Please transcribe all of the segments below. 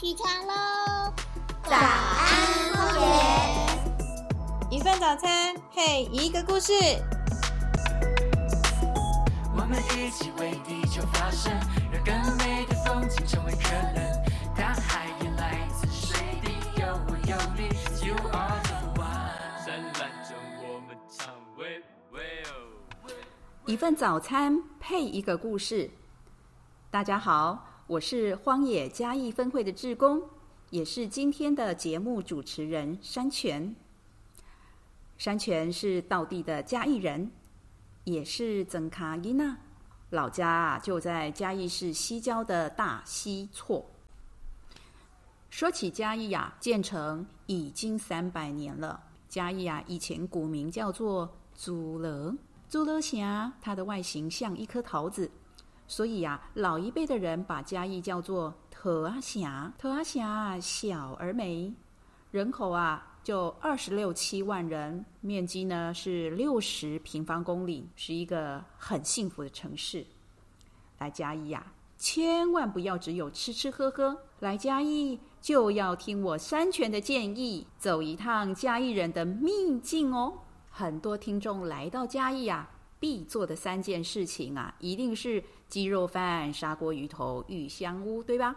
起床喽！早安，荒野。一份早餐配一个故事。我们一起为地球发声，让更美的风景成为可能。大海也来自水滴，有我有你，You are the one。灿烂中我们唱喂喂哦。一份早餐配一个故事。大家好，我是荒野嘉义分会的志工，也是今天的节目主持人山泉。山泉是道地的嘉义人，也是曾卡伊娜，老家啊就在嘉义市西郊的大溪厝。说起嘉义呀、建成已经三百年了。嘉义啊，以前古名叫做祖勒，祖勒峡，它的外形像一颗桃子，所以呀、老一辈的人把嘉义叫做特阿霞，特阿霞小而美，人口啊就二十六七万人，面积呢是六十平方公里，是一个很幸福的城市。来嘉义呀、千万不要只有吃吃喝喝，来嘉义就要听我三泉的建议，走一趟嘉义人的秘境哦。很多听众来到嘉义啊，必做的三件事情啊，一定是鸡肉饭、砂锅鱼头、玉香屋，对吧？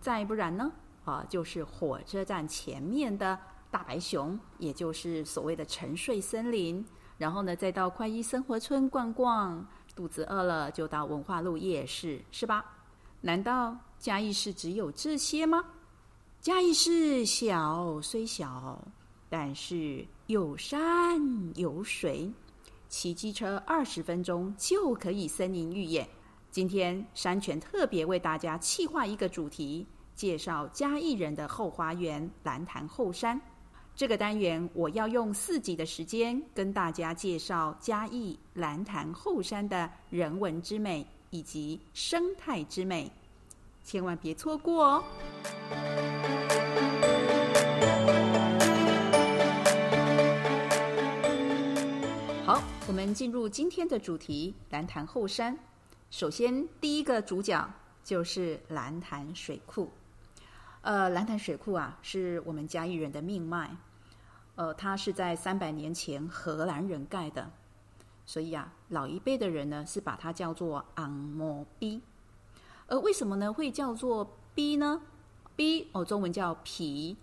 再不然呢，啊，就是火车站前面的大白熊，也就是所谓的沉睡森林。然后呢，再到快意生活村逛逛，肚子饿了就到文化路夜市，是吧？难道嘉义市只有这些吗？嘉义市小虽小，但是有山有水，骑机车二十分钟就可以森林浴野。今天山泉特别为大家企划一个主题，介绍嘉义人的后花园蓝潭后山。这个单元我要用四集的时间跟大家介绍嘉义蓝潭后山的人文之美以及生态之美，千万别错过哦！进入今天的主题——蓝潭后山。首先，第一个主角就是蓝潭水库。呃，蓝潭水库啊，是我们嘉义人的命脉。呃，它是在三百年前荷兰人盖的，所以啊，老一辈的人呢是把它叫做昂摩逼。呃，为什么呢会叫做逼呢？逼哦，中文叫皮。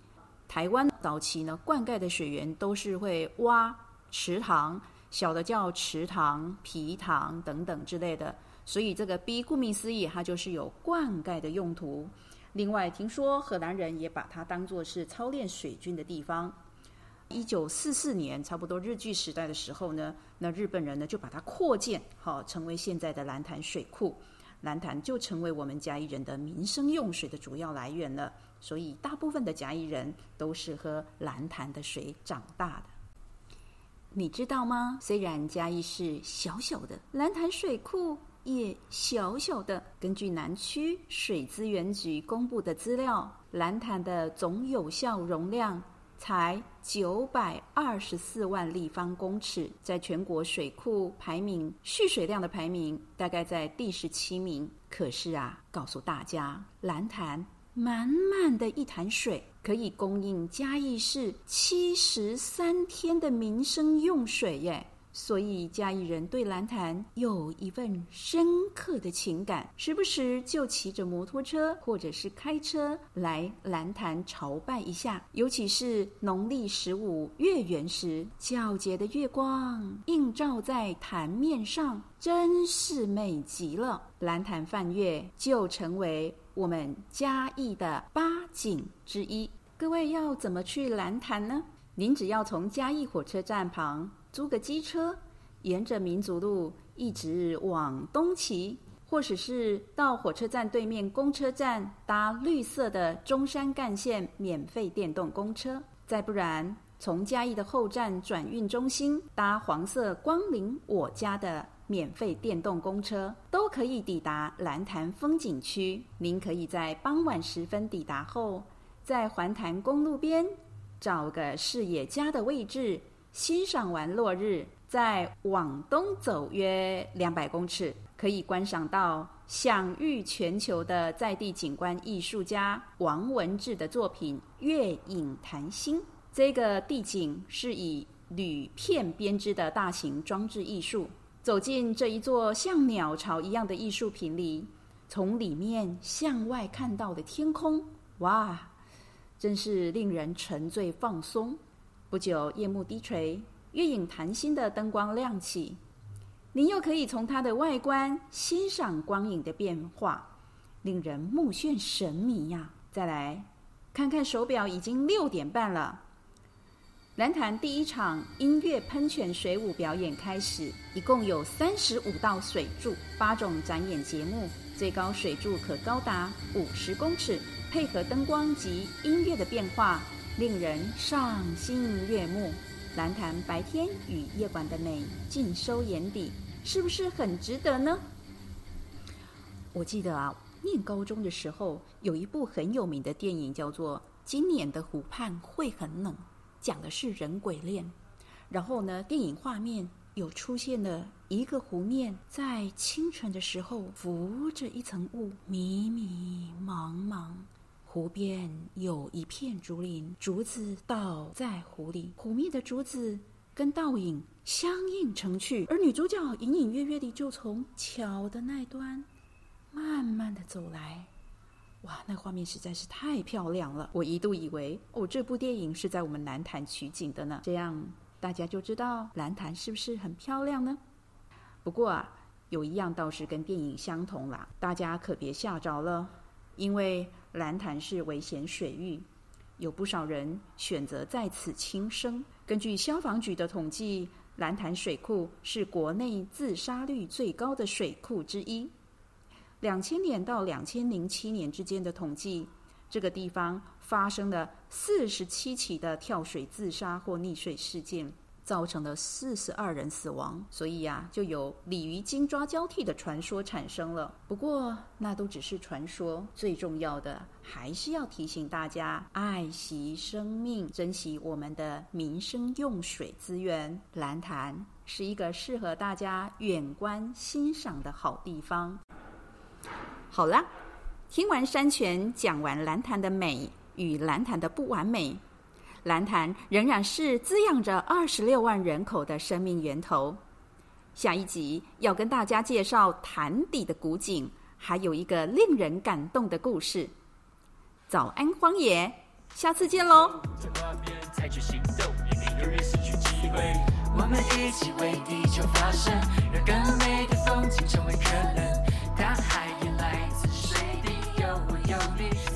台湾早期呢，灌溉的水源都是会挖池塘，小的叫池塘、皮塘等等之类的，所以这个 B 顾名思义，它就是有灌溉的用途。另外，听说荷兰人也把它当作是操练水军的地方。一九四四年，差不多日据时代的时候呢，那日本人呢就把它扩建，好、成为现在的蓝潭水库。蓝潭就成为我们嘉义人的民生用水的主要来源了。所以，大部分的嘉义人都是喝蓝潭的水长大的。你知道吗？虽然嘉义市小小的，蓝潭水库也小小的。根据南区水资源局公布的资料，蓝潭的总有效容量才九百二十四万立方公尺，在全国水库排名蓄水量的排名大概在第十七名。可是啊，告诉大家，蓝潭满满的一潭水，可以供应嘉义市七十三天的民生用水耶。所以嘉义人对蓝潭有一份深刻的情感，时不时就骑着摩托车或者是开车来蓝潭朝拜一下。尤其是农历十五月圆时，皎洁的月光映照在潭面上，真是美极了。蓝潭泛月就成为我们嘉义的八景之一。各位要怎么去蓝潭呢？您只要从嘉义火车站旁租个机车，沿着民族路一直往东骑，或者是到火车站对面公车站搭绿色的中山干线免费电动公车，再不然从嘉义的后站转运中心搭黄色光临我家的免费电动公车，都可以抵达蓝潭风景区。您可以在傍晚时分抵达后，在环潭公路边找个视野佳的位置，欣赏完落日，再往东走约两百公尺，可以观赏到享誉全球的在地景观艺术家王文志的作品《月影潭心》。这个地景是以铝片编织的大型装置艺术。走进这一座像鸟巢一样的艺术品里，从里面向外看到的天空，哇，真是令人沉醉放松。不久，夜幕低垂，月影潭心的灯光亮起。您又可以从它的外观欣赏光影的变化，令人目眩神迷呀！再来看看手表，已经六点半了。蓝潭第一场音乐喷泉水舞表演开始，一共有三十五道水柱，八种展演节目，最高水柱可高达五十公尺，配合灯光及音乐的变化，令人赏心悦目。蓝潭白天与夜晚的美尽收眼底，是不是很值得呢？我记得啊，念高中的时候有一部很有名的电影，叫做《今年的湖畔会很冷》，讲的是人鬼恋。然后呢，电影画面有出现了一个湖面，在清晨的时候浮着一层雾，迷迷茫茫。湖边有一片竹林，竹子倒在湖里，湖面的竹子跟倒影相映成趣，而女主角隐隐约约地就从桥的那端慢慢地走来。哇，那画面实在是太漂亮了！我一度以为哦，这部电影是在我们蓝潭取景的呢。这样大家就知道蓝潭是不是很漂亮呢？不过啊，有一样倒是跟电影相同啦，大家可别吓着了，因为。蓝潭是危险水域，有不少人选择在此轻生。根据消防局的统计，蓝潭水库是国内自杀率最高的水库之一。两千年到两千零七年之间的统计，这个地方发生了四十七起的跳水自杀或溺水事件。造成了四十二人死亡，所以呀，就有鲤鱼金抓交替的传说产生了。不过，那都只是传说，最重要的还是要提醒大家爱惜生命，珍惜我们的民生用水资源。蓝潭是一个适合大家远观欣赏的好地方。好了，听完山泉，讲完蓝潭的美与蓝潭的不完美。蓝潭仍然是滋养着二十六万人口的生命源头。下一集要跟大家介绍潭底的古景，还有一个令人感动的故事。早安，荒野，下次见喽！我们一起为地球发声，让更美的风景成为可能。大海也来自水滴，有我有你。